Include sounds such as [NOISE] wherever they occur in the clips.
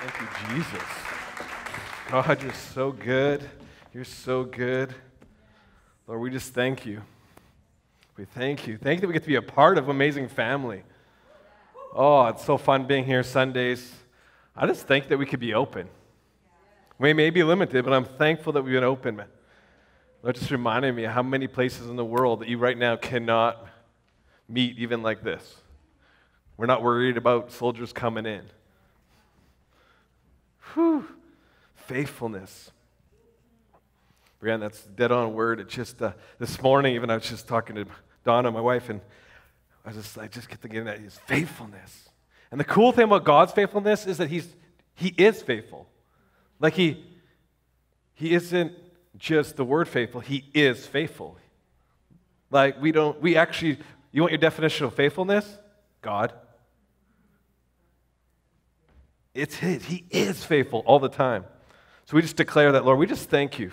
Thank you, Jesus. God, you're so good. You're so good. Lord, we just thank you. We thank you. Thank you that we get to be a part of Amazing Family. Oh, it's so fun being here Sundays. I just think that we could be open. We may be limited, but I'm thankful that we've been open, man. Lord, just reminding me how many places in the world that you right now cannot meet even like this. We're not worried about soldiers coming in. Whew. Faithfulness. Brianne, that's dead on word. It just, uh, this morning, even I was just talking to Donna, my wife, and I just, I just get thinking that his faithfulness. And the cool thing about God's faithfulness is that he's, he is faithful. Like he, he isn't just the word faithful, he is faithful. Like we don't, we actually, you want your definition of faithfulness? God. It's His. He is faithful all the time. So we just declare that, Lord, we just thank you.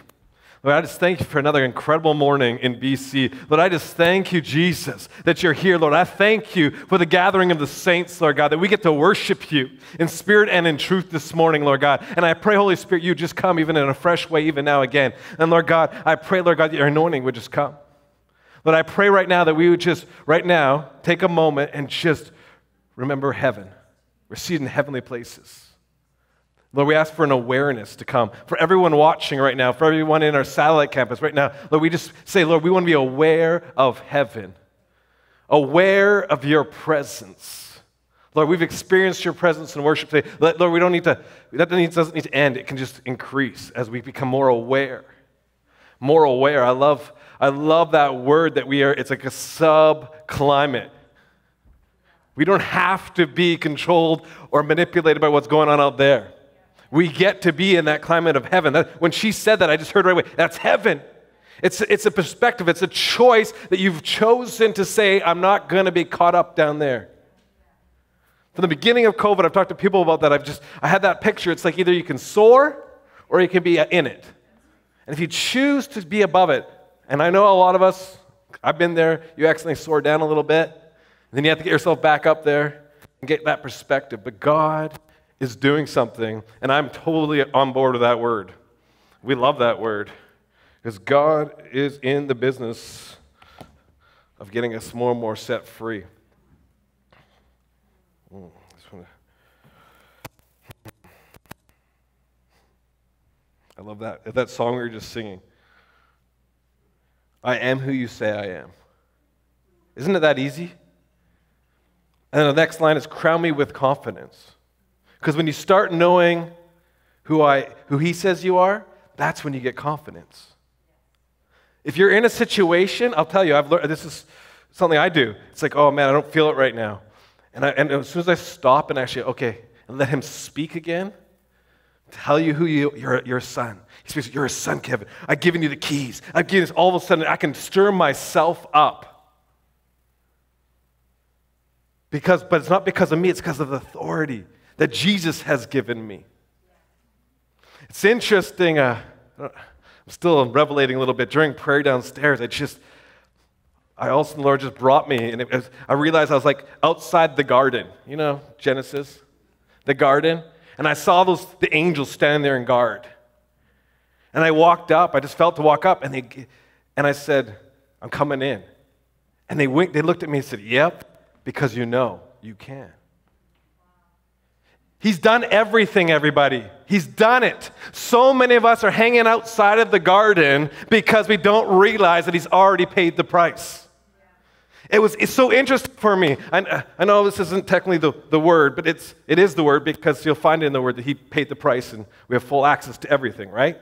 Lord, I just thank you for another incredible morning in BC. Lord, I just thank you, Jesus, that you're here. Lord, I thank you for the gathering of the saints, Lord God, that we get to worship you in spirit and in truth this morning, Lord God. And I pray, Holy Spirit, you just come even in a fresh way, even now again. And Lord God, I pray, Lord God, that your anointing would just come. Lord, I pray right now that we would just, right now, take a moment and just remember heaven. We're seated in heavenly places. Lord, we ask for an awareness to come. For everyone watching right now, for everyone in our satellite campus right now, Lord, we just say, Lord, we want to be aware of heaven, aware of your presence. Lord, we've experienced your presence in worship today. Lord, we don't need to, that doesn't need to end. It can just increase as we become more aware. More aware. I love, I love that word that we are, it's like a sub climate. We don't have to be controlled or manipulated by what's going on out there. We get to be in that climate of heaven. That, when she said that, I just heard right away, that's heaven. It's, it's a perspective, it's a choice that you've chosen to say, I'm not going to be caught up down there. From the beginning of COVID, I've talked to people about that. I've just, I had that picture. It's like either you can soar or you can be in it. And if you choose to be above it, and I know a lot of us, I've been there, you accidentally soar down a little bit, then you have to get yourself back up there and get that perspective. But God is doing something, and I'm totally on board with that word. We love that word because God is in the business of getting us more and more set free. I love that. That song we were just singing. I am who you say I am. Isn't it that easy? And then the next line is crown me with confidence. Because when you start knowing who, I, who He says you are, that's when you get confidence. If you're in a situation, I'll tell you, I've learned this is something I do. It's like, oh man, I don't feel it right now. And, I, and as soon as I stop and actually, okay, and let Him speak again, tell you who you, you're, you're a son. He speaks, you're a son, Kevin. I've given you the keys. I've given this. All of a sudden, I can stir myself up. Because, but it's not because of me, it's because of the authority that Jesus has given me. It's interesting. Uh, I'm still revelating a little bit. During prayer downstairs, I just, I also, the Lord just brought me, and was, I realized I was like outside the garden, you know, Genesis, the garden, and I saw those, the angels standing there in guard. And I walked up, I just felt to walk up, and, they, and I said, I'm coming in. And they, winked, they looked at me and said, Yep, because you know you can. He's done everything, everybody. He's done it. So many of us are hanging outside of the garden because we don't realize that He's already paid the price. It was it's so interesting for me. I, I know this isn't technically the, the word, but it's, it is the word because you'll find it in the word that He paid the price and we have full access to everything, right?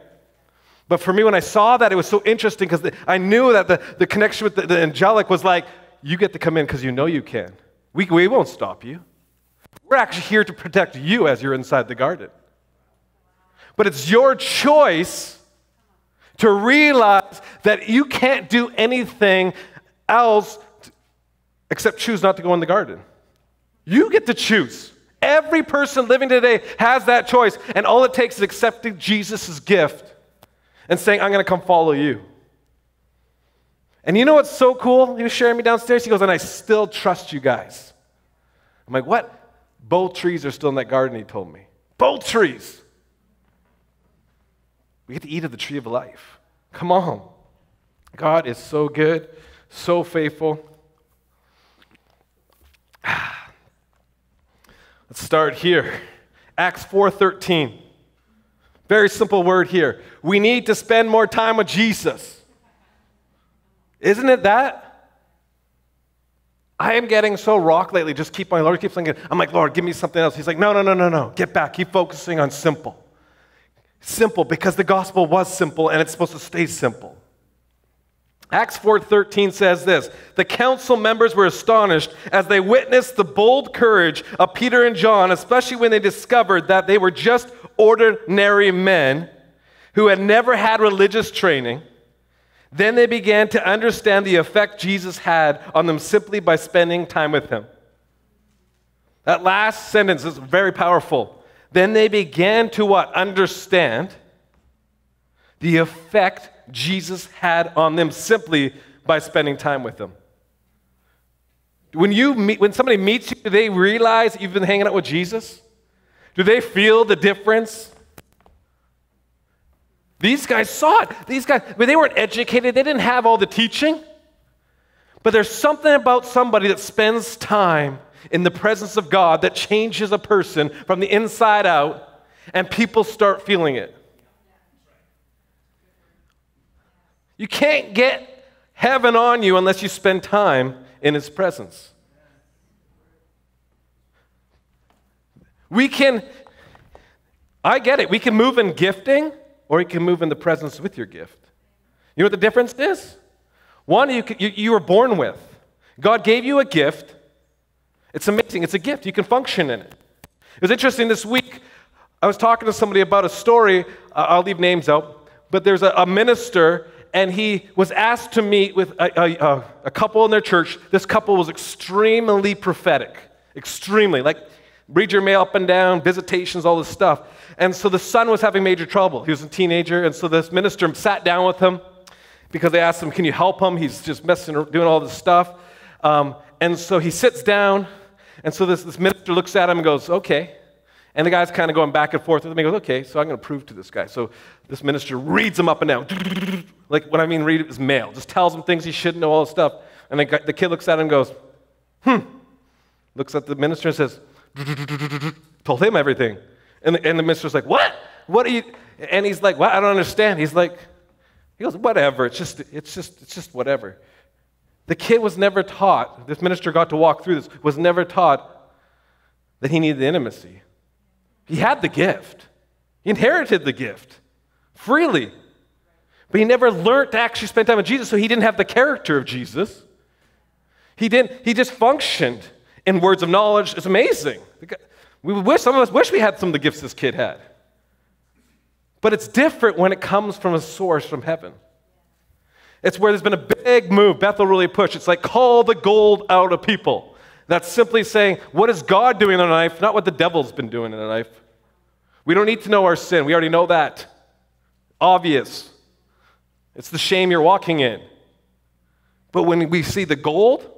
But for me, when I saw that, it was so interesting because I knew that the, the connection with the, the angelic was like, you get to come in because you know you can. We, we won't stop you. We're actually here to protect you as you're inside the garden. But it's your choice to realize that you can't do anything else except choose not to go in the garden. You get to choose. Every person living today has that choice, and all it takes is accepting Jesus' gift and saying, I'm going to come follow you. And you know what's so cool? He was sharing me downstairs. He goes, and I still trust you guys. I'm like, what? Both trees are still in that garden, he told me. Both trees. We get to eat of the tree of life. Come on. God is so good, so faithful. [SIGHS] Let's start here. Acts 4:13. Very simple word here. We need to spend more time with Jesus. Isn't it that? I am getting so rock lately. Just keep my Lord keeps thinking. I'm like, Lord, give me something else. He's like, no, no, no, no, no. Get back. Keep focusing on simple. Simple because the gospel was simple and it's supposed to stay simple. Acts 4:13 says this, the council members were astonished as they witnessed the bold courage of Peter and John, especially when they discovered that they were just ordinary men who had never had religious training. Then they began to understand the effect Jesus had on them simply by spending time with him. That last sentence is very powerful. Then they began to what? Understand the effect Jesus had on them simply by spending time with them. When, you meet, when somebody meets you, do they realize you've been hanging out with Jesus? Do they feel the difference? These guys saw it. These guys, I mean, they weren't educated, they didn't have all the teaching. But there's something about somebody that spends time in the presence of God that changes a person from the inside out, and people start feeling it. You can't get heaven on you unless you spend time in His presence. We can, I get it, we can move in gifting or you can move in the presence with your gift. You know what the difference is? One, you, you, you were born with. God gave you a gift it's amazing. It's a gift. You can function in it. It was interesting this week. I was talking to somebody about a story. Uh, I'll leave names out. But there's a, a, minister, and he was asked to meet with a, a, a couple in their church. This couple was extremely prophetic. Extremely. Like, read your mail up and down, visitations, all this stuff. And so the son was having major trouble. He was a teenager, and so this minister sat down with him because they asked him, Can you help him? He's just messing, doing all this stuff. Um, and so he sits down and so this, this minister looks at him and goes, okay. And the guy's kind of going back and forth with him. He goes, okay, so I'm going to prove to this guy. So this minister reads him up and down. [LAUGHS] Like what I mean, read his mail. Just tells him things he shouldn't know, all this stuff. And the, the kid looks at him and goes, hmm. Looks at the minister and says, [LAUGHS] told him everything. And the, and the minister's like, what? What are you? And he's like, what? I don't understand. He's like, he goes, whatever. It's just, it's just, it's just whatever. The kid was never taught, this minister got to walk through this, was never taught that he needed the intimacy. He had the gift, he inherited the gift freely. But he never learned to actually spend time with Jesus, so he didn't have the character of Jesus. He didn't, he just functioned in words of knowledge. It's amazing. We wish, some of us wish we had some of the gifts this kid had. But it's different when it comes from a source from heaven. It's where there's been a big move. Bethel really pushed. It's like call the gold out of people. That's simply saying, what is God doing in their life, not what the devil's been doing in their life. We don't need to know our sin. We already know that. Obvious. It's the shame you're walking in. But when we see the gold,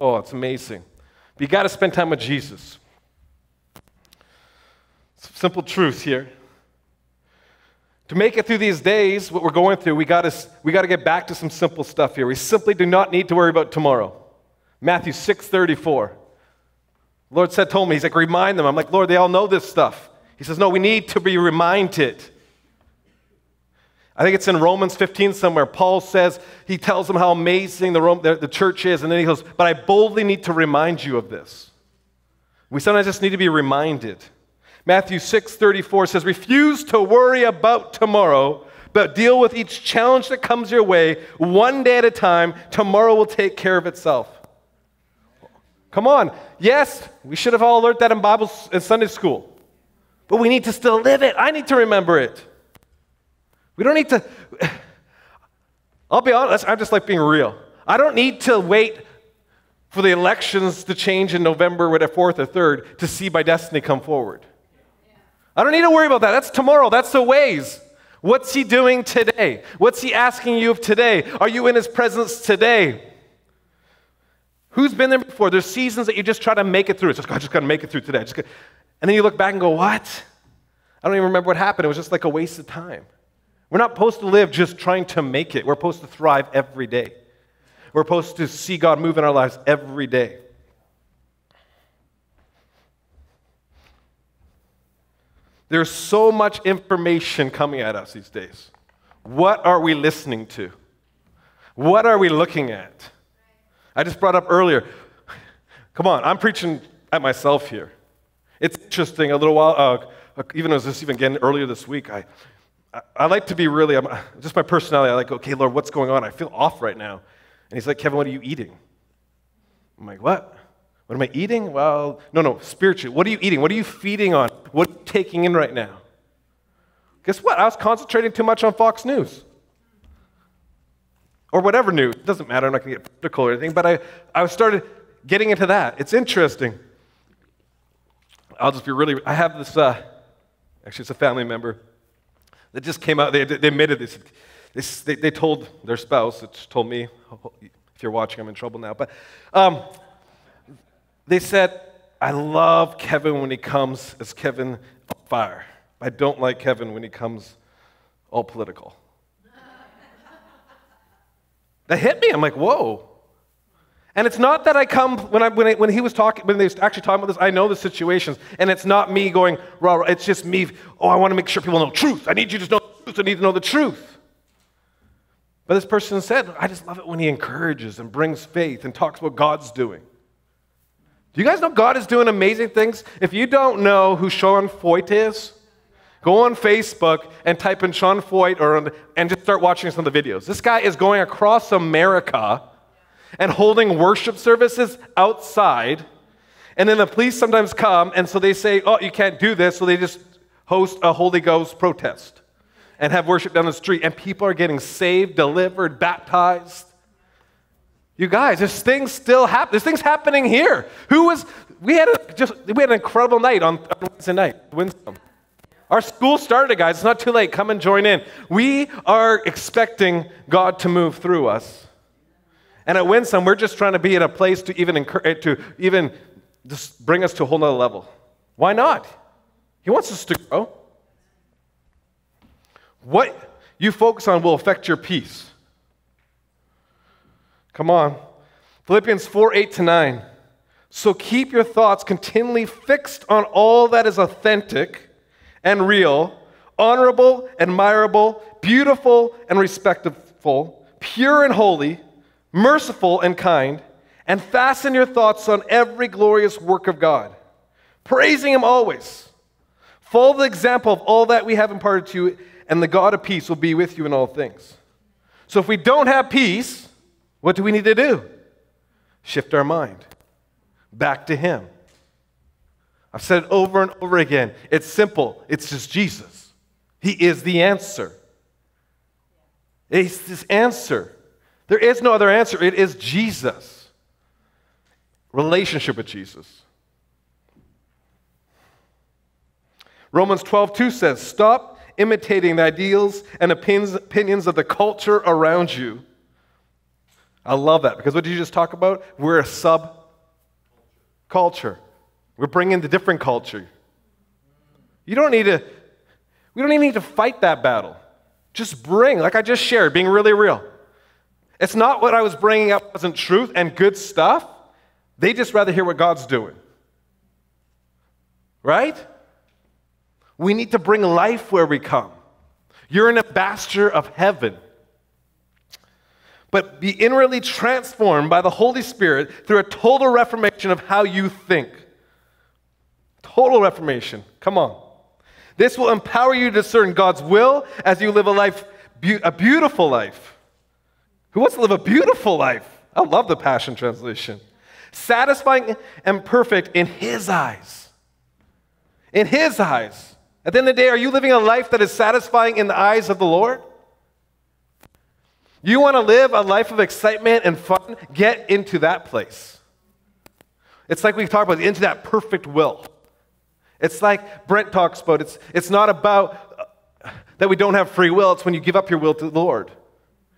oh, it's amazing. But you got to spend time with Jesus. Simple truth here. To make it through these days, what we're going through, we got we to get back to some simple stuff here. We simply do not need to worry about tomorrow. Matthew 6 34. Lord said, told me, He's like, remind them. I'm like, Lord, they all know this stuff. He says, No, we need to be reminded. I think it's in Romans 15 somewhere. Paul says, he tells them how amazing the, Rome, the, the church is, and then he goes, But I boldly need to remind you of this. We sometimes just need to be reminded. Matthew 6:34 says, "Refuse to worry about tomorrow, but deal with each challenge that comes your way one day at a time. Tomorrow will take care of itself." Come on. Yes, we should have all learned that in Bible in Sunday school. But we need to still live it. I need to remember it. We don't need to [SIGHS] I'll be honest, I'm just like being real. I don't need to wait for the elections to change in November, whatever, 4th or 3rd, to see my destiny come forward. I don't need to worry about that. That's tomorrow. That's the ways. What's he doing today? What's he asking you of today? Are you in his presence today? Who's been there before? There's seasons that you just try to make it through. It's just, I just got to make it through today. and then you look back and go, what? I don't even remember what happened. It was just like a waste of time. We're not supposed to live just trying to make it. We're supposed to thrive every day. We're supposed to see God move in our lives every day. There's so much information coming at us these days. What are we listening to? What are we looking at? I just brought up earlier. Come on, I'm preaching at myself here. It's interesting. A little while, uh, even as this even again earlier this week, I, I, I like to be really, I'm, just my personality. I like, okay, Lord, what's going on? I feel off right now. And He's like, Kevin, what are you eating? I'm like, what? What am I eating? Well, no, no, spiritually. What are you eating? What are you feeding on? What are you taking in right now? Guess what? I was concentrating too much on Fox News. Or whatever news. It doesn't matter. I'm not going to get political or anything, but I, I started getting into that. It's interesting. I'll just be really, I have this, uh, actually, it's a family member that just came out. They, they admitted this. They, they, told their spouse, which told me, if you're watching, I'm in trouble now, but um, they said, I love Kevin when he comes as Kevin on fire. I don't like Kevin when he comes all political. that hit me. I'm like, whoa. And it's not that I come, when, I, when, I, when he was talking, when they was actually talking about this, I know the situations. And it's not me going, rah, rah. It's just me, oh, I want to make sure people know truth. I need you to know the truth. I need to know the truth. But this person said, I just love it when he encourages and brings faith and talks about God's doing. Do you guys know God is doing amazing things? If you don't know who Sean Feucht is, go on Facebook and type in Sean Feucht or, and just start watching some of the videos. This guy is going across America and holding worship services outside. And then the police sometimes come, and so they say, Oh, you can't do this. So they just host a Holy Ghost protest and have worship down the street. And people are getting saved, delivered, baptized. You guys, this thing's still happening. This thing's happening here. Who was, we had a, just, we had an incredible night on, on Wednesday night, Winsome. Our school started, guys. It's not too late. Come and join in. We are expecting God to move through us. And at Winsome, we're just trying to be in a place to even encourage, eh, to even just bring us to a whole nother level. Why not? He wants us to grow. What you focus on will affect your peace. Come on. Philippians 4 8 to 9. So keep your thoughts continually fixed on all that is authentic and real, honorable, admirable, beautiful, and respectful, pure and holy, merciful and kind, and fasten your thoughts on every glorious work of God, praising Him always. Follow the example of all that we have imparted to you, and the God of peace will be with you in all things. So if we don't have peace, what do we need to do? Shift our mind back to Him. I've said it over and over again. It's simple, it's just Jesus. He is the answer. It's this answer. There is no other answer. It is Jesus. Relationship with Jesus. Romans 12, 2 says, Stop imitating the ideals and opinions of the culture around you I love that because what did you just talk about? We're a sub culture. We're bringing the different culture. You don't need to, we don't even need to fight that battle. Just bring, like I just shared, being really real. It's not what I was bringing up wasn't truth and good stuff. They just rather hear what God's doing. Right? We need to bring life where we come. You're an ambassador of heaven but be inwardly transformed by the Holy Spirit through a total reformation of how you think. Total reformation. Come on. This will empower you to discern God's will as you live a life, a beautiful life. Who wants to live a beautiful life? I love the Passion Translation. Satisfying and perfect in His eyes. In His eyes. At the end of the day, are you living a life that is satisfying in the eyes of the Lord? You want to live a life of excitement and fun? Get into that place. It's like we talk about into that perfect will. It's like Brent talks about it's, it's not about uh, that we don't have free will, it's when you give up your will to the Lord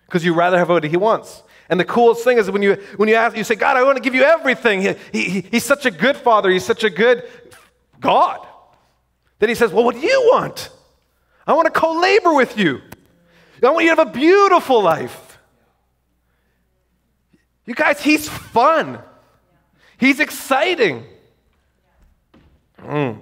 because you rather have what He wants. And the coolest thing is when you, when you ask, you say, God, I want to give you everything. He, he, he's such a good father, He's such a good God Then he says, Well, what do you want? I want to co labor with you. I want you to have a beautiful life. You guys, he's fun. He's exciting. Mm.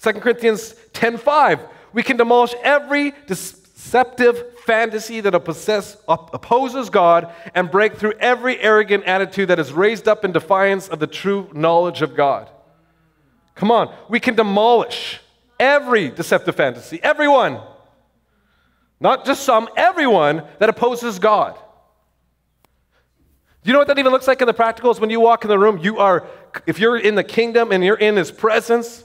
2 Corinthians 10:5 we can demolish every deceptive fantasy that opposes God and break through every arrogant attitude that is raised up in defiance of the true knowledge of God. Come on, we can demolish every deceptive fantasy, everyone. Not just some, everyone that opposes God. Do you know what that even looks like in the practicals? When you walk in the room, you are, if you're in the kingdom and you're in his presence,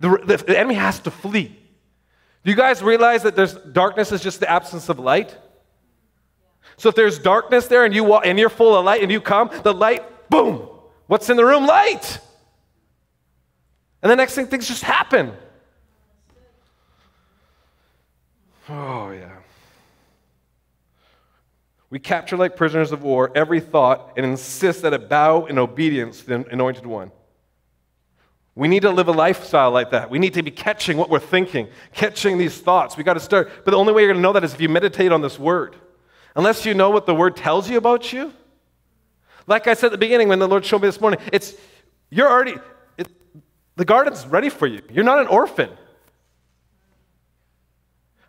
the, the, the enemy has to flee. Do you guys realize that there's darkness is just the absence of light? So if there's darkness there and you walk, and you're full of light and you come, the light, boom, what's in the room? Light. And the next thing, things just happen. Oh, yeah. We capture like prisoners of war every thought and insist that it bow in obedience to the anointed one. We need to live a lifestyle like that. We need to be catching what we're thinking, catching these thoughts. We got to start. But the only way you're going to know that is if you meditate on this word. Unless you know what the word tells you about you. Like I said at the beginning when the Lord showed me this morning, it's you're already it, the garden's ready for you. You're not an orphan.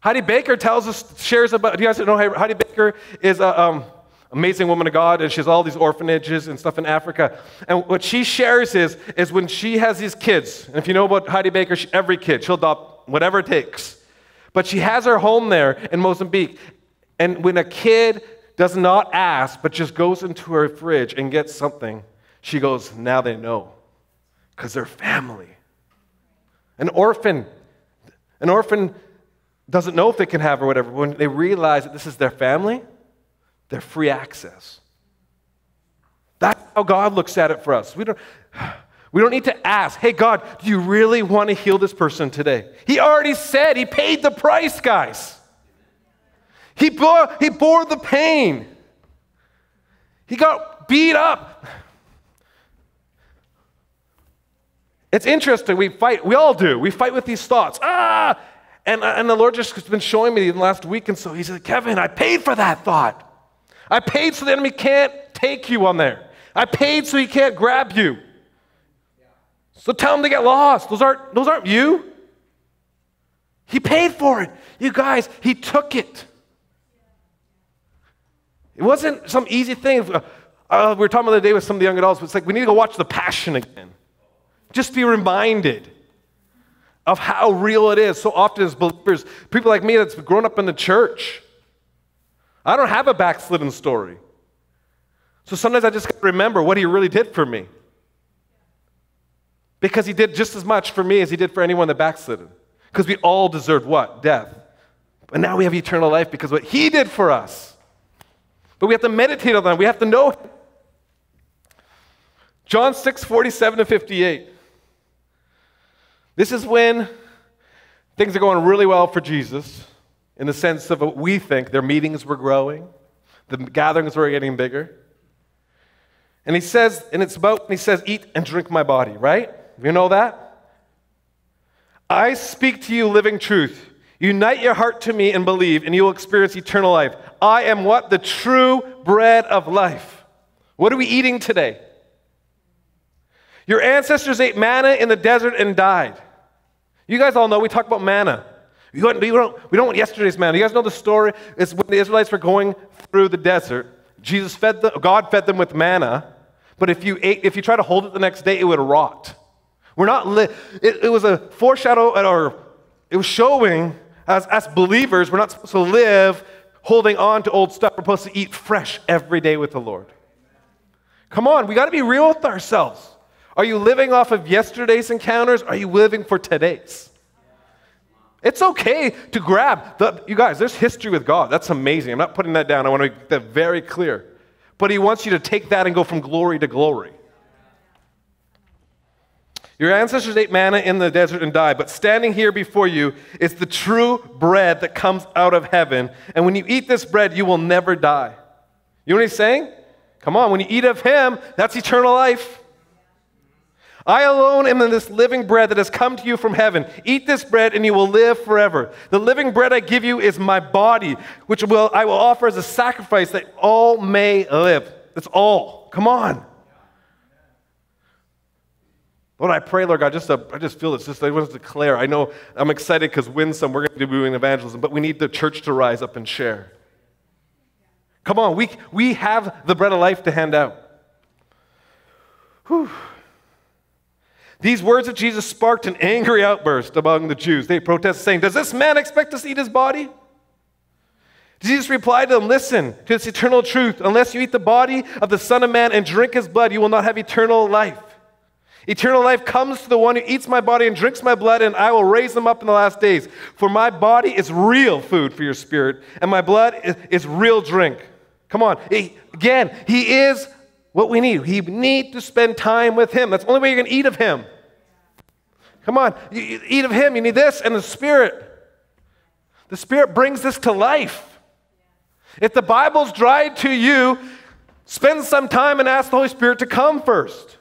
Heidi Baker tells us, shares about, do you guys know Heidi Baker is an um, amazing woman of God, and she has all these orphanages and stuff in Africa. And what she shares is, is when she has these kids, and if you know about Heidi Baker, she, every kid, she'll adopt whatever it takes. But she has her home there in Mozambique. And when a kid does not ask, but just goes into her fridge and gets something, she goes, now they know, because they're family. An orphan, an orphan doesn't know if they can have or whatever, when they realize that this is their family, they're free access. That's how God looks at it for us. We don't, [SIGHS] we don't need to ask, hey, God, do you really want to heal this person today? He already said, He paid the price, guys. He bore, he bore the pain. He got beat up. It's interesting. We fight, we all do. We fight with these thoughts. Ah, and, and the Lord just has been showing me in the last week, and so He said, Kevin, I paid for that thought. I paid so the enemy can't take you on there. I paid so he can't grab you. So tell him to get lost. Those aren't, those aren't you. He paid for it. You guys, he took it. It wasn't some easy thing. Uh, uh, we were talking the other day with some of the young adults. It's like we need to go watch The Passion again. Just be reminded of how real it is. So often, as believers, people like me that's grown up in the church, I don't have a backslidden story. So sometimes I just remember what he really did for me. Because he did just as much for me as he did for anyone that backslidden. Because we all deserved what? Death. But now we have eternal life because what he did for us. But we have to meditate on that. We have to know. John 6, 47 to 58. This is when things are going really well for Jesus in the sense of what we think their meetings were growing, the gatherings were getting bigger. And he says, and it's about, he says, eat and drink my body, right? You know that? I speak to you living truth. Unite your heart to me and believe, and you will experience eternal life. I am what? The true bread of life. What are we eating today? Your ancestors ate manna in the desert and died. You guys all know we talk about manna. We don't, we don't, we don't want yesterday's manna. You guys know the story? It's when the Israelites were going through the desert. Jesus fed them, God fed them with manna, but if you ate, if you try to hold it the next day, it would rot. We're not, li- it, it was a foreshadow, uh, or it was showing as, as believers, we're not supposed to live holding on to old stuff. We're supposed to eat fresh every day with the Lord. Come on, we got to be real with ourselves. Are you living off of yesterday's encounters? Are you living for today's? It's okay to grab the, you guys, there's history with God. That's amazing. I'm not putting that down. I want to make that very clear. But He wants you to take that and go from glory to glory. Your ancestors ate manna in the desert and died, but standing here before you is the true bread that comes out of heaven. And when you eat this bread, you will never die. You know what he's saying? Come on, when you eat of him, that's eternal life. I alone am in this living bread that has come to you from heaven. Eat this bread and you will live forever. The living bread I give you is my body, which will, I will offer as a sacrifice that all may live. That's all. Come on. Lord, I pray, Lord God, just I just feel this. Just I want to declare. I know I'm excited because Winsome, we're going to be doing evangelism, but we need the church to rise up and share. Come on, we, we have the bread of life to hand out. Whew. These words of Jesus sparked an angry outburst among the Jews. They protested, saying, Does this man expect us to eat his body? Jesus replied to them, Listen to this eternal truth. Unless you eat the body of the Son of Man and drink his blood, you will not have eternal life. Eternal life comes to the one who eats my body and drinks my blood, and I will raise them up in the last days. For my body is real food for your spirit, and my blood is, is real drink. Come on. Again, he is what we need. We need to spend time with him. That's the only way you're going to eat of him. Come on. You, you eat of him. You need this and the Spirit. The Spirit brings this to life. If the Bible's dry to you, spend some time and ask the Holy Spirit to come first.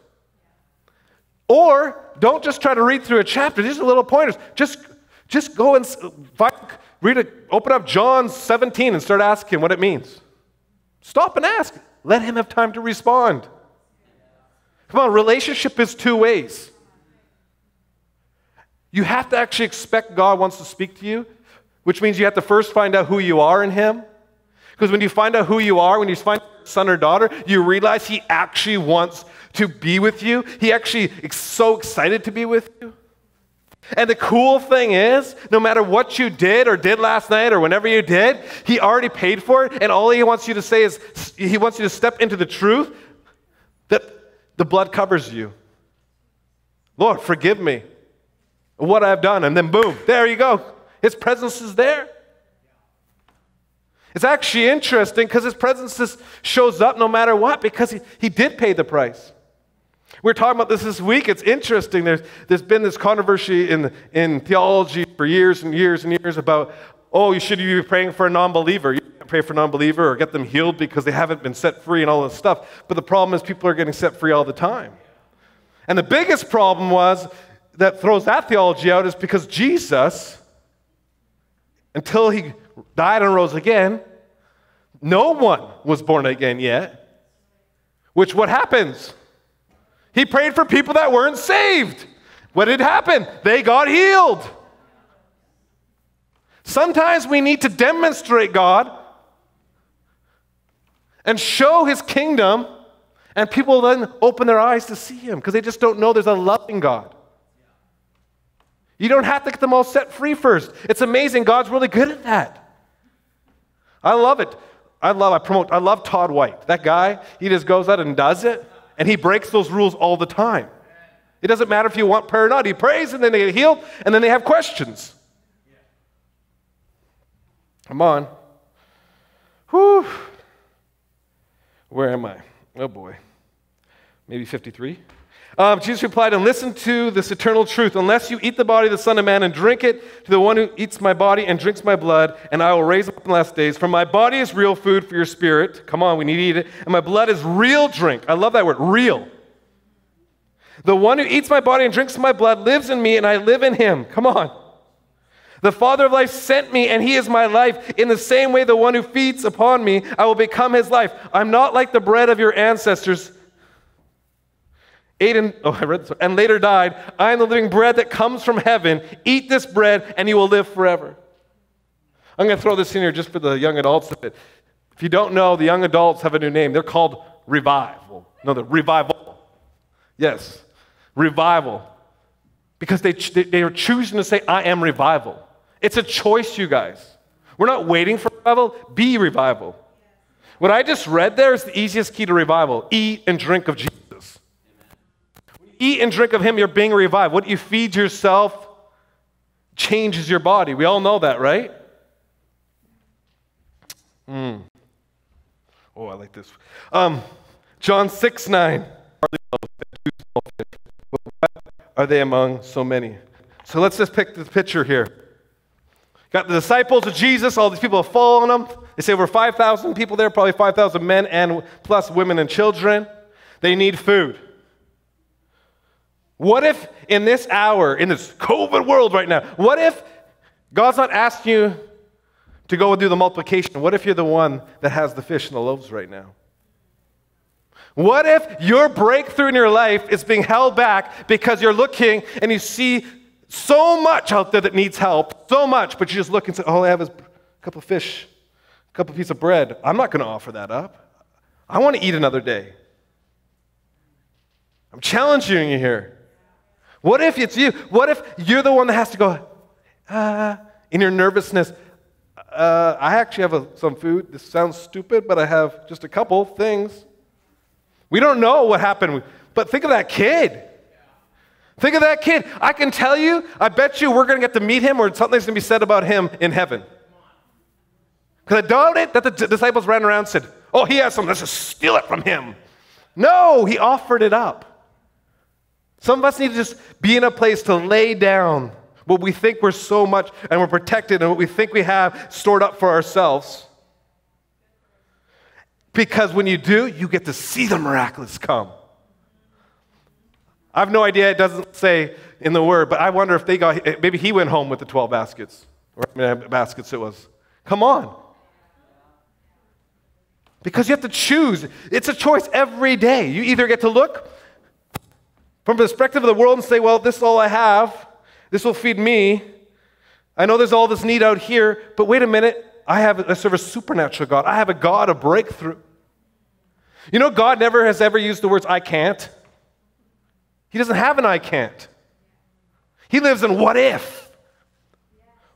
Or don't just try to read through a chapter. These are little pointers. Just, just go and find, read open up John 17 and start asking what it means. Stop and ask. Let him have time to respond. Come on, relationship is two ways. You have to actually expect God wants to speak to you, which means you have to first find out who you are in Him. Because when you find out who you are, when you find son or daughter, you realize He actually wants to be with you. He actually is so excited to be with you. And the cool thing is, no matter what you did or did last night or whenever you did, He already paid for it. And all He wants you to say is, He wants you to step into the truth that the blood covers you. Lord, forgive me what I've done. And then, boom, there you go. His presence is there. It's actually interesting because his presence just shows up no matter what because he, he did pay the price. We are talking about this this week. It's interesting. There's, there's been this controversy in, in theology for years and years and years about, oh, you should be praying for a non believer. You can't pray for a non believer or get them healed because they haven't been set free and all this stuff. But the problem is people are getting set free all the time. And the biggest problem was that throws that theology out is because Jesus, until he died and rose again, no one was born again yet. Which what happens? He prayed for people that weren't saved. What did happen? They got healed. Sometimes we need to demonstrate God and show his kingdom, and people then open their eyes to see him because they just don't know there's a loving God. You don't have to get them all set free first. It's amazing. God's really good at that. I love it. I love, I promote, I love Todd White. That guy, he just goes out and does it. And he breaks those rules all the time. It doesn't matter if you want prayer or not. He prays and then they get healed and then they have questions. Come on. Whew. Where am I? Oh boy. Maybe 53? Um, Jesus replied, And listen to this eternal truth. Unless you eat the body of the Son of Man and drink it to the one who eats my body and drinks my blood, and I will raise up in the last days. For my body is real food for your spirit. Come on, we need to eat it. And my blood is real drink. I love that word, real. The one who eats my body and drinks my blood lives in me, and I live in him. Come on. The Father of life sent me, and he is my life. In the same way, the one who feeds upon me, I will become his life. I'm not like the bread of your ancestors ate and, [LAUGHS] oh, I read this, and later died. I am the living bread that comes from heaven. Eat this bread, and you will live forever. I'm going to throw this in here just for the young adults. If you don't know, the young adults have a new name. They're called Revival. No, the Revival. Yes, Revival. Because they, they are choosing to say, I am revival. It's a choice, you guys. We're not waiting for revival, be revival. What I just read there is the easiest key to revival eat and drink of Jesus eat and drink of him, you're being revived. What you feed yourself changes your body. We all know that, right? Mm. Oh, I like this. Um, John 6 9. Are they among so many? So let's just pick the picture here. Got the disciples of Jesus, all these people have following them. They say over 5,000 people there, probably 5,000 men and plus women and children. They need food. What if in this hour, in this COVID world right now, what if God's not asking you to go and do the multiplication? What if you're the one that has the fish and the loaves right now? What if your breakthrough in your life is being held back because you're looking and you see so much out there that needs help, so much, but you just look and say, all I have is a couple of fish, a couple of pieces of bread. I'm not going to offer that up. I want to eat another day. I'm challenging you here. What if it's you? What if you're the one that has to go, ah, in your nervousness? Uh, I actually have a, some food. This sounds stupid, but I have just a couple things. We don't know what happened, but think of that kid. Think of that kid. I can tell you, I bet you we're going to get to meet him or something's going to be said about him in heaven. Because I doubt it that the disciples ran around and said, Oh, he has some, let's just steal it from him. No, he offered it up. Some of us need to just be in a place to lay down what we think we're so much and we're protected and what we think we have stored up for ourselves. Because when you do, you get to see the miraculous come. I have no idea, it doesn't say in the word, but I wonder if they got, maybe he went home with the 12 baskets, or baskets it was. Come on. Because you have to choose. It's a choice every day. You either get to look from the perspective of the world and say, well, this is all I have, this will feed me. I know there's all this need out here, but wait a minute, I have I serve a supernatural God. I have a God of breakthrough. You know, God never has ever used the words I can't. He doesn't have an I can't. He lives in what if.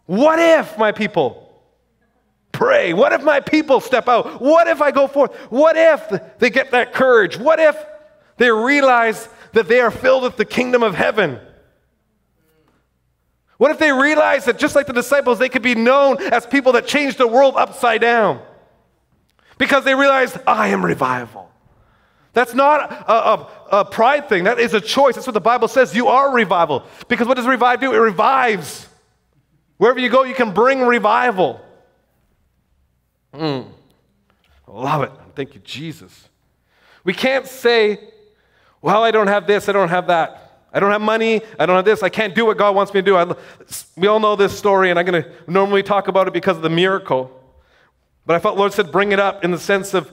What if, my people? Pray. What if my people step out? What if I go forth? What if they get that courage? What if they realize that they are filled with the kingdom of heaven? What if they realize that just like the disciples, they could be known as people that changed the world upside down? Because they realized, I am revival. That's not a, a, a, pride thing. That is a choice. That's what the Bible says. You are revival. Because what does revive do? It revives. Wherever you go, you can bring revival. Mm. Love it. Thank you, Jesus. We can't say, well, I don't have this, I don't have that. I don't have money, I don't have this, I can't do what God wants me to do. I, we all know this story, and I'm going to normally talk about it because of the miracle. But I felt Lord said, bring it up in the sense of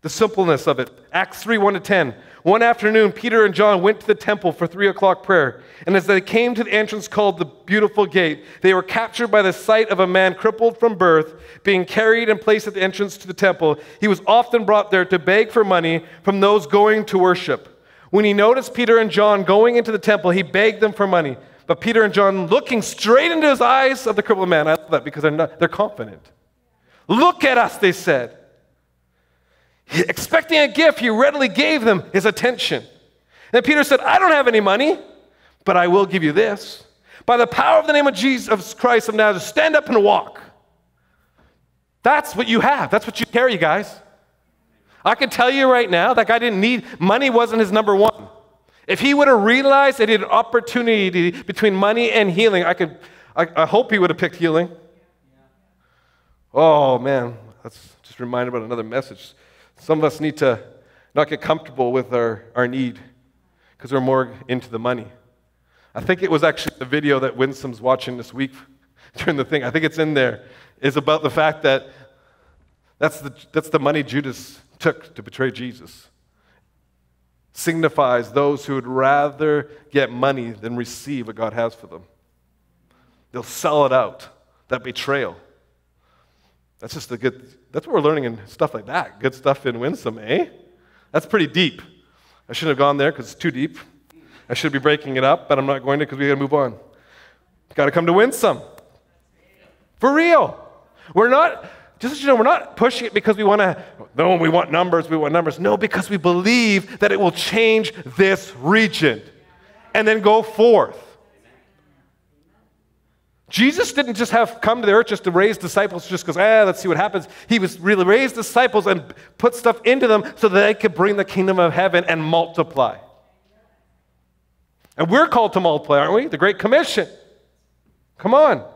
the simpleness of it. Acts 3 1 to 10. One afternoon, Peter and John went to the temple for three o'clock prayer. And as they came to the entrance called the Beautiful Gate, they were captured by the sight of a man crippled from birth, being carried and placed at the entrance to the temple. He was often brought there to beg for money from those going to worship. When he noticed Peter and John going into the temple, he begged them for money. But Peter and John, looking straight into his eyes of the crippled man, I love that because they're, not, they're confident. Look at us, they said. Expecting a gift, he readily gave them his attention. And Peter said, I don't have any money, but I will give you this. By the power of the name of Jesus Christ of Nazareth, stand up and walk. That's what you have. That's what you carry, guys. I can tell you right now, that guy didn't need, money wasn't his number one. If he would have realized that he had an opportunity between money and healing, I could, I, I hope he would have picked healing. Oh man, that's just reminded about another message. Some of us need to not get comfortable with our, our need because we're more into the money. I think it was actually the video that Winsome's watching this week [LAUGHS] during the thing. I think it's in there. Is about the fact that that's the, that's the money Judas took to betray Jesus. Signifies those who would rather get money than receive what God has for them. They'll sell it out, that betrayal. That's just a good, that's what we're learning in stuff like that. Good stuff in Winsome, eh? That's pretty deep. I shouldn't have gone there because it's too deep. I should be breaking it up, but I'm not going to because we got to move on. Got to come to Winsome. For real. We're not, just you know, we're not pushing it because we want to, no, we want numbers, we want numbers. No, because we believe that it will change this region and then go forth. Jesus didn't just have come to the earth just to raise disciples just because, ah, let's see what happens. He was really raised disciples and put stuff into them so that they could bring the kingdom of heaven and multiply. And we're called to multiply, aren't we? The Great Commission. Come on.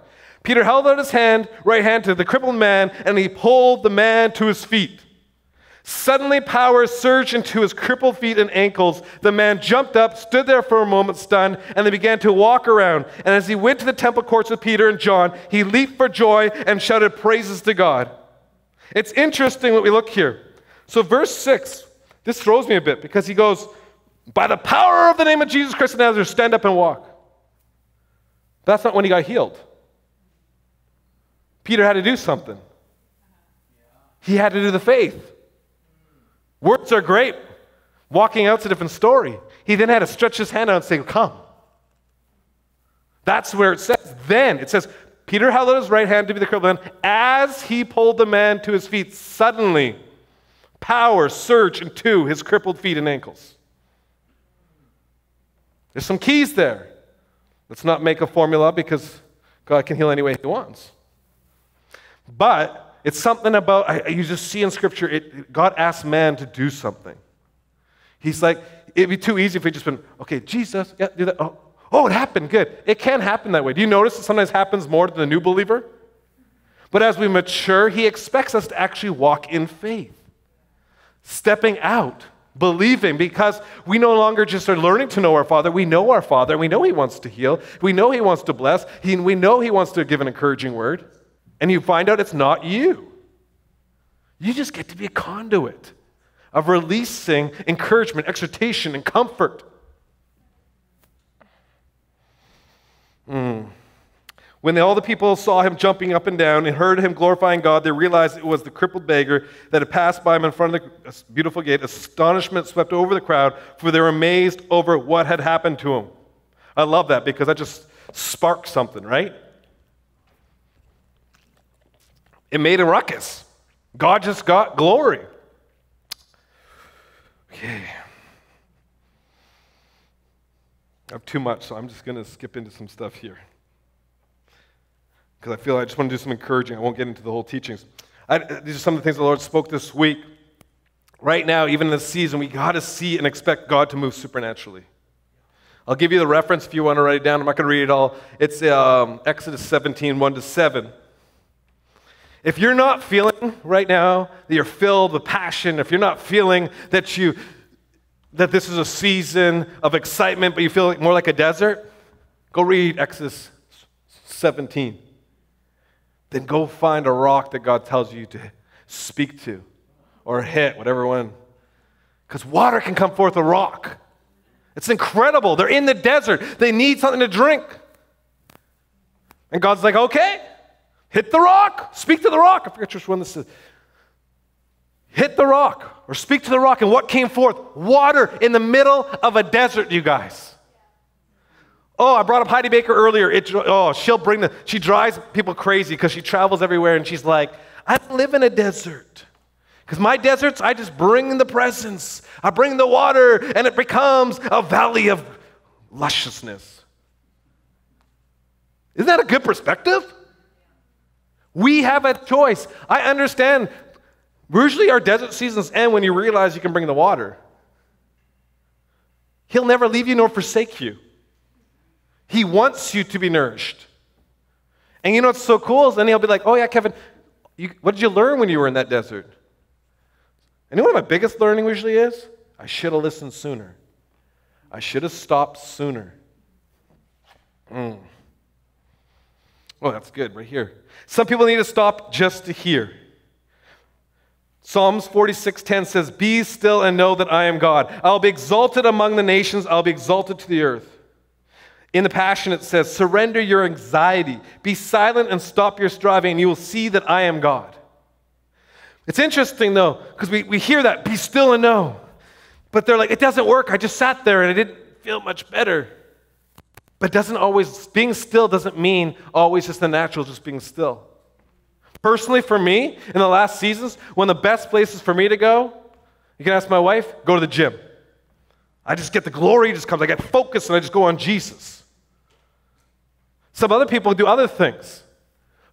Peter held out his hand, right hand to the crippled man, and he pulled the man to his feet. Suddenly, power surged into his crippled feet and ankles. The man jumped up, stood there for a moment stunned, and then began to walk around. And as he went to the temple courts with Peter and John, he leaped for joy and shouted praises to God. It's interesting what we look here. So, verse 6, this throws me a bit because he goes, By the power of the name of Jesus Christ of Nazareth, stand up and walk. That's not when he got healed. Peter had to do something, he had to do the faith. Words are great. Walking out's a different story. He then had to stretch his hand out and say, Come. That's where it says, then. It says, Peter held out his right hand to be the crippled man. As he pulled the man to his feet, suddenly power surged into his crippled feet and ankles. There's some keys there. Let's not make a formula because God can heal any way He wants. But it's something about, I, you just see in Scripture, it, God asks man to do something. He's like, it'd be too easy if we just been, okay, Jesus, yeah, do that. Oh, oh, it happened, good. It can happen that way. Do you notice it sometimes happens more to the new believer? But as we mature, he expects us to actually walk in faith, stepping out, believing, because we no longer just are learning to know our Father. We know our Father. We know He wants to heal. We know He wants to bless. He, we know He wants to give an encouraging word and you find out it's not you. You just get to be a conduit of releasing encouragement, exhortation, and comfort. Mm. When all the people saw him jumping up and down and heard him glorifying God, they realized it was the crippled beggar that had passed by him in front of the beautiful gate. Astonishment swept over the crowd, for they were amazed over what had happened to him. I love that because that just sparks something, right? It made a ruckus. God just got glory. Okay. I have too much, so I'm just going to skip into some stuff here. Because I feel I just want to do some encouraging. I won't get into the whole teachings. I, these are some of the things the Lord spoke this week. Right now, even in this season, we got to see and expect God to move supernaturally. I'll give you the reference if you want to write it down. I'm not going to read it all. It's um, Exodus 17, 1 to 7. If you're not feeling right now that you're filled with passion, if you're not feeling that you that this is a season of excitement, but you feel more like a desert, go read Exodus 17. Then go find a rock that God tells you to speak to or hit, whatever one. Because water can come forth a rock. It's incredible. They're in the desert. They need something to drink. And God's like, okay, Hit the rock. Speak to the rock. I forget which one this is. Hit the rock or speak to the rock. And what came forth? Water in the middle of a desert, you guys. Oh, I brought up Heidi Baker earlier. It, oh, she'll bring the, she drives people crazy because she travels everywhere and she's like, I live in a desert. Because my deserts, I just bring the presence. I bring the water and it becomes a valley of lusciousness. Isn't that a good perspective? We have a choice. I understand. Usually our desert seasons end when you realize you can bring the water. He'll never leave you nor forsake you. He wants you to be nourished. And you know what's so cool is then he'll be like, oh yeah, Kevin, you, what did you learn when you were in that desert? And you know what my biggest learning usually is? I should have listened sooner. I should have stopped sooner. Mm. Oh, that's good, right here. Some people need to stop just to hear. Psalms 46:10 says, "Be still and know that I am God. I'll be exalted among the nations, I'll be exalted to the earth." In the Passion, it says, Surrender your anxiety, be silent and stop your striving, and you will see that I am God. It's interesting, though, because we, we hear that, be still and know. But they're like, it doesn't work. I just sat there and I didn't feel much better. But doesn't always, being still doesn't mean always just the natural, just being still. Personally, for me, in the last seasons, one of the best places for me to go, you can ask my wife, go to the gym. I just get the glory, just comes. I get focused and I just go on Jesus. Some other people do other things.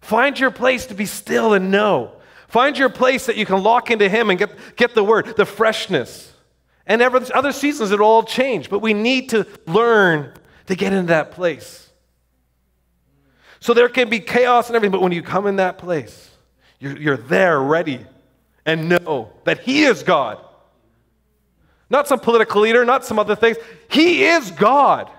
Find your place to be still and know. Find your place that you can lock into Him and get, get the word, the freshness. And every, other seasons, it'll all change. But we need to learn to get into that place. So there can be chaos and everything, but when you come in that place, you're, you're there ready and know that He is God. Not some political leader, not some other things. He is God.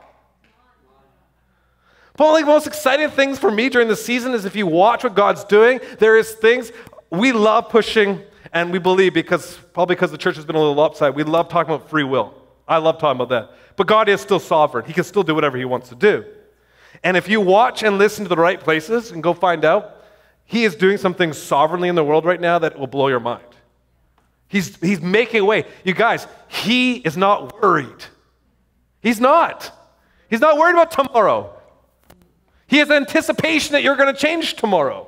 One of the most exciting things for me during the season is if you watch what God's doing, there is things we love pushing and we believe because probably because the church has been a little upside, we love talking about free will. I love talking about that. But God is still sovereign. He can still do whatever he wants to do. And if you watch and listen to the right places and go find out, he is doing something sovereignly in the world right now that will blow your mind. He's, he's making a way. You guys, he is not worried. He's not. He's not worried about tomorrow. He has anticipation that you're going to change tomorrow.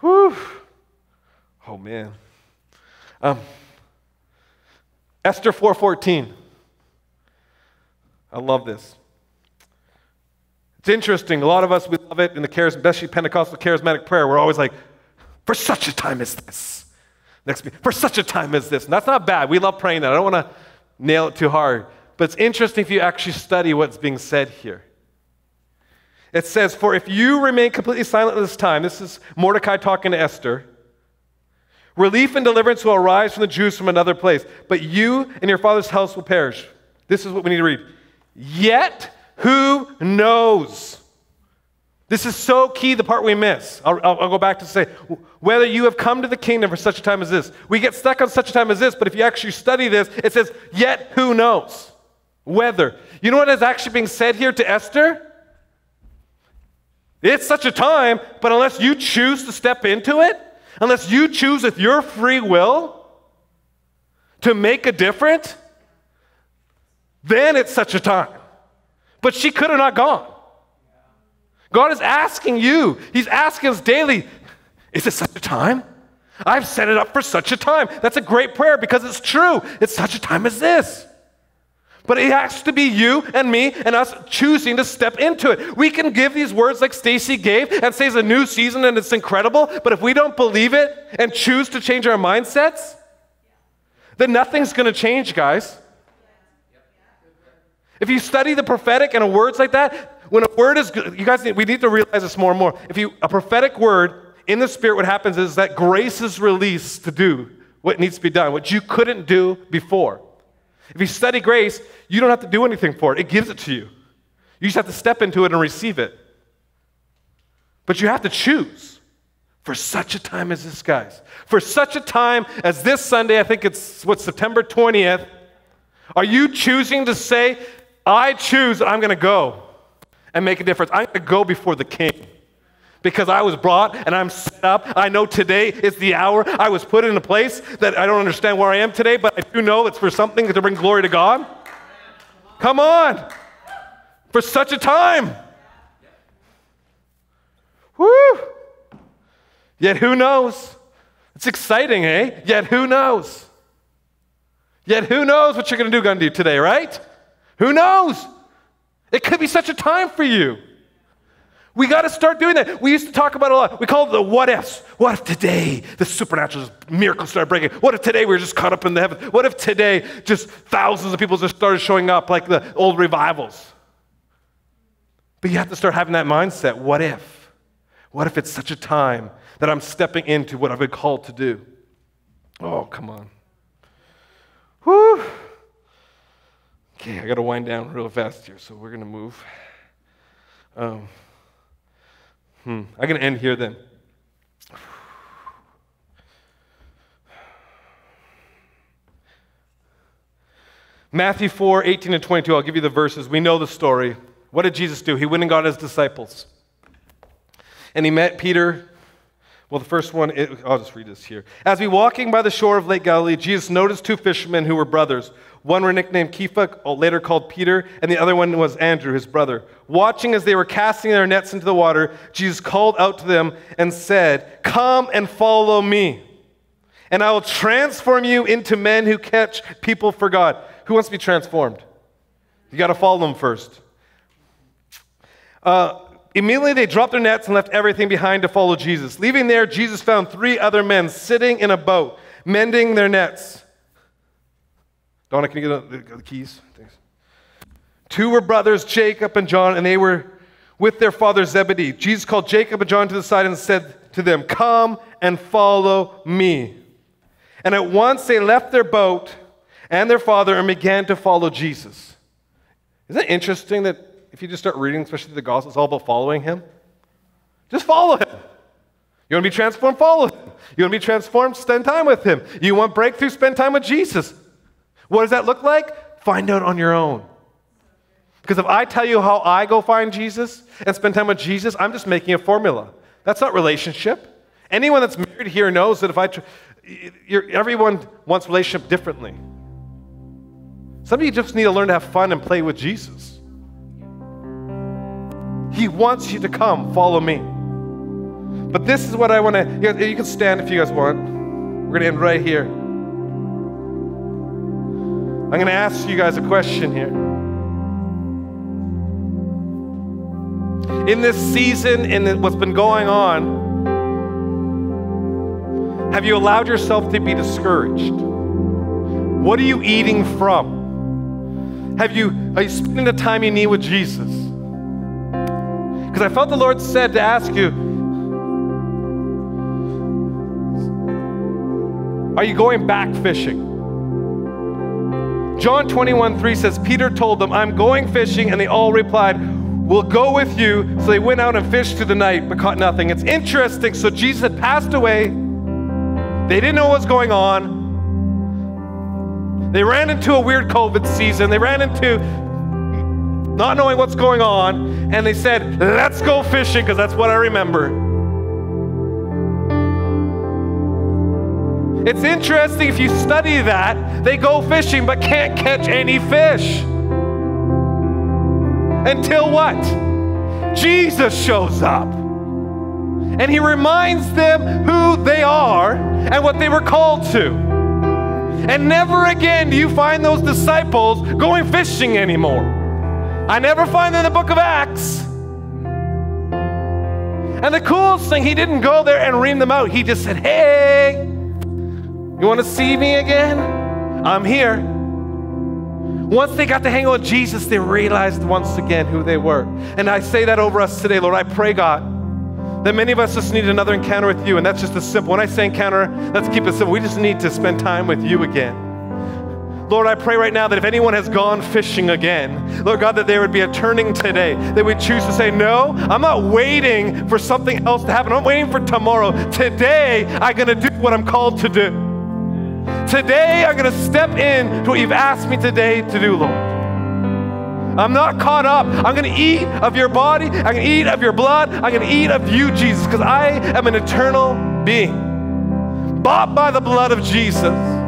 Whew. Oh man. Um, Esther 4:14. I love this. It's interesting. A lot of us we love it in the charis- Pentecostal charismatic prayer. We're always like, for such a time as this. Next, for such a time as this. And that's not bad. We love praying that. I don't want to nail it too hard. But it's interesting if you actually study what's being said here. It says, For if you remain completely silent at this time, this is Mordecai talking to Esther, relief and deliverance will arise from the Jews from another place, but you and your father's house will perish. This is what we need to read. Yet who knows? This is so key, the part we miss. I'll, I'll, I'll, go back to say, whether you have come to the kingdom for such a time as this. We get stuck on such a time as this, but if you actually study this, it says, yet who knows? Whether. You know what is actually being said here to Esther? It's such a time, but unless you choose to step into it, unless you choose with your free will to make a difference, then it's such a time. But she could have not gone. God is asking you, He's asking us daily, is it such a time? I've set it up for such a time. That's a great prayer because it's true. It's such a time as this. But it has to be you and me and us choosing to step into it. We can give these words like Stacy gave and say it's a new season and it's incredible, but if we don't believe it and choose to change our mindsets, then nothing's going to change, guys. If you study the prophetic and a words like that, when a word is good, you guys, we need to realize this more and more. If you, a prophetic word in the spirit, what happens is that grace is released to do what needs to be done, what you couldn't do before. If you study grace, you don't have to do anything for it, it gives it to you. You just have to step into it and receive it. But you have to choose for such a time as this, guys. For such a time as this Sunday, I think it's what, September 20th. Are you choosing to say, I choose I'm going to go and make a difference? I'm going to go before the king because I was brought and I'm set up. I know today is the hour. I was put in a place that I don't understand where I am today, but I do know it's for something to bring glory to God. Come on. For such a time. Woo! Yet who knows? It's exciting, eh? Yet who knows? Yet who knows what you're going to do, do today, right? Who knows? It could be such a time for you. We got to start doing that. We used to talk about a lot. We call it the what ifs. What if today the supernatural miracles started breaking? What if today we were just caught up in the heavens? What if today just thousands of people just started showing up like the old revivals? But you have to start having that mindset. What if? What if it's such a time that I'm stepping into what I've been called to do? Oh, come on. Whew. Okay, I got to wind down real fast here, so we're going to move. Um, Hmm. I'm going to end here then. Matthew 4, 18 and 22, I'll give you the verses. We know the story. What did Jesus do? He went and got his disciples. And he met Peter. Well, the first one, it, I'll just read this here. As we walking by the shore of Lake Galilee, Jesus noticed two fishermen who were brothers. One were nicknamed Kepha, later called Peter, and the other one was Andrew, his brother. Watching as they were casting their nets into the water, Jesus called out to them and said, Come and follow me, and I will transform you into men who catch people for God. Who wants to be transformed? You got to follow them first. Uh, immediately they dropped their nets and left everything behind to follow Jesus. Leaving there, Jesus found three other men sitting in a boat, mending their nets. Donna, can you get the, the keys? Thanks. Two were brothers, Jacob and John, and they were with their father Zebedee. Jesus called Jacob and John to the side and said to to them, Come and follow me. And at once they left their boat and their father and began to follow Jesus. Isn't it interesting that if you just start reading, especially the Gospels, it's all about following him? Just follow him. You want to be transformed? Follow him. You want to be transformed? Spend time with him. You want breakthrough? Spend time with Jesus. What does that look like? Find out on your own. Because if I tell you how I go find Jesus and spend time with Jesus, I'm just making a formula. That's not relationship. Anyone that's married here knows that if I, tr- everyone wants relationship differently. Some of you just need to learn to have fun and play with Jesus. He wants you to come, follow me. But this is what I want to, you can stand if you guys want. We're going to end right here. I'm going to ask you guys a question here. In this season, in what's been going on, have you allowed yourself to be discouraged? What are you eating from? Have you, are you spending the time you need with Jesus? Because I felt the Lord said to ask you, Are you going back fishing? John 21 3 says, Peter told them, I'm going fishing, and they all replied, We'll go with you. So they went out and fished through the night, but caught nothing. It's interesting. So Jesus had passed away. They didn't know what was going on. They ran into a weird COVID season. They ran into not knowing what's going on. And they said, Let's go fishing, because that's what I remember. It's interesting if you study that, they go fishing but can't catch any fish. Until what? Jesus shows up. And he reminds them who they are and what they were called to. And never again do you find those disciples going fishing anymore. I never find them in the book of Acts. And the coolest thing, he didn't go there and ream them out. He just said, Hey, you want to see me again? I'm here. Once they got to hang out with Jesus, they realized once again who they were. And I say that over us today, Lord. I pray, God, that many of us just need another encounter with you. And that's just a simple. When I say encounter, let's keep it simple. We just need to spend time with you again. Lord, I pray right now that if anyone has gone fishing again, Lord God, that there would be a turning today. That we choose to say, No, I'm not waiting for something else to happen. I'm waiting for tomorrow. Today, I'm going to do what I'm called to do. Today, I'm going to step in to what you've asked me today to do, Lord. I'm not caught up. I'm going to eat of your body. I'm going to eat of your blood. I'm going to eat of you, Jesus, because I am an eternal being, bought by the blood of Jesus.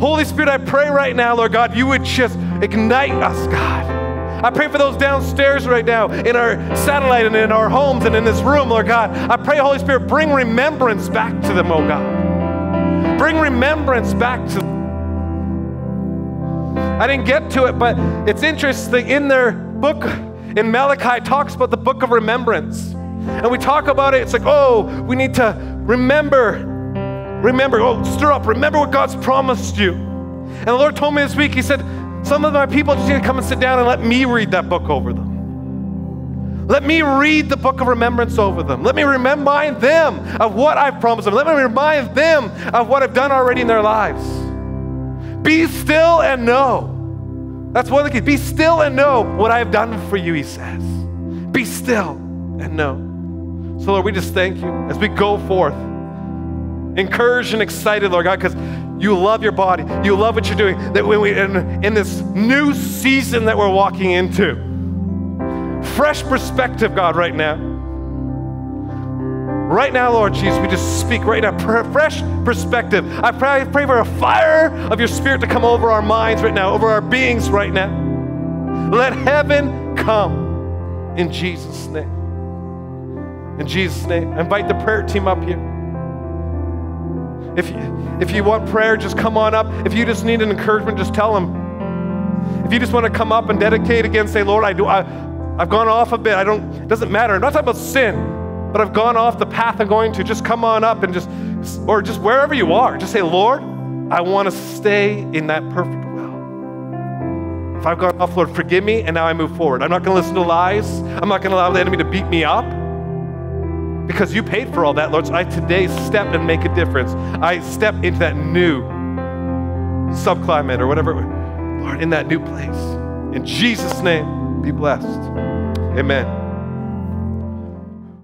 Holy Spirit, I pray right now, Lord God, you would just ignite us, God. I pray for those downstairs right now in our satellite and in our homes and in this room, Lord God. I pray, Holy Spirit, bring remembrance back to them, oh God. Bring remembrance back to them. I didn't get to it, but it's interesting. In their book, in Malachi, talks about the book of remembrance. And we talk about it, it's like, oh, we need to remember, remember, oh, stir up, remember what God's promised you. And the Lord told me this week, He said, some of my people just need to come and sit down and let me read that book over them. Let me read the book of remembrance over them. Let me remind them of what I've promised them. Let me remind them of what I've done already in their lives. Be still and know. That's one of the keys. Be still and know what I have done for you, he says. Be still and know. So, Lord, we just thank you as we go forth, encouraged and excited, Lord God, because you love your body. You love what you're doing. That when we in, in this new season that we're walking into, fresh perspective, God, right now. Right now, Lord Jesus, we just speak right now, fresh perspective. I pray, I pray for a fire of your spirit to come over our minds right now, over our beings right now. Let heaven come in Jesus' name. In Jesus' name. I invite the prayer team up here. If you, if you want prayer, just come on up. If you just need an encouragement, just tell them. If you just want to come up and dedicate again, say, Lord, I do. I, I've gone off a bit. I don't, it doesn't matter. I'm not talking about sin, but I've gone off the path I'm going to. Just come on up and just, or just wherever you are, just say, Lord, I want to stay in that perfect will. If I've gone off, Lord, forgive me, and now I move forward. I'm not going to listen to lies. I'm not going to allow the enemy to beat me up. Because you paid for all that, Lord. So I today step and make a difference. I step into that new subclimate or whatever, Lord, in that new place. In Jesus' name, be blessed. Amen.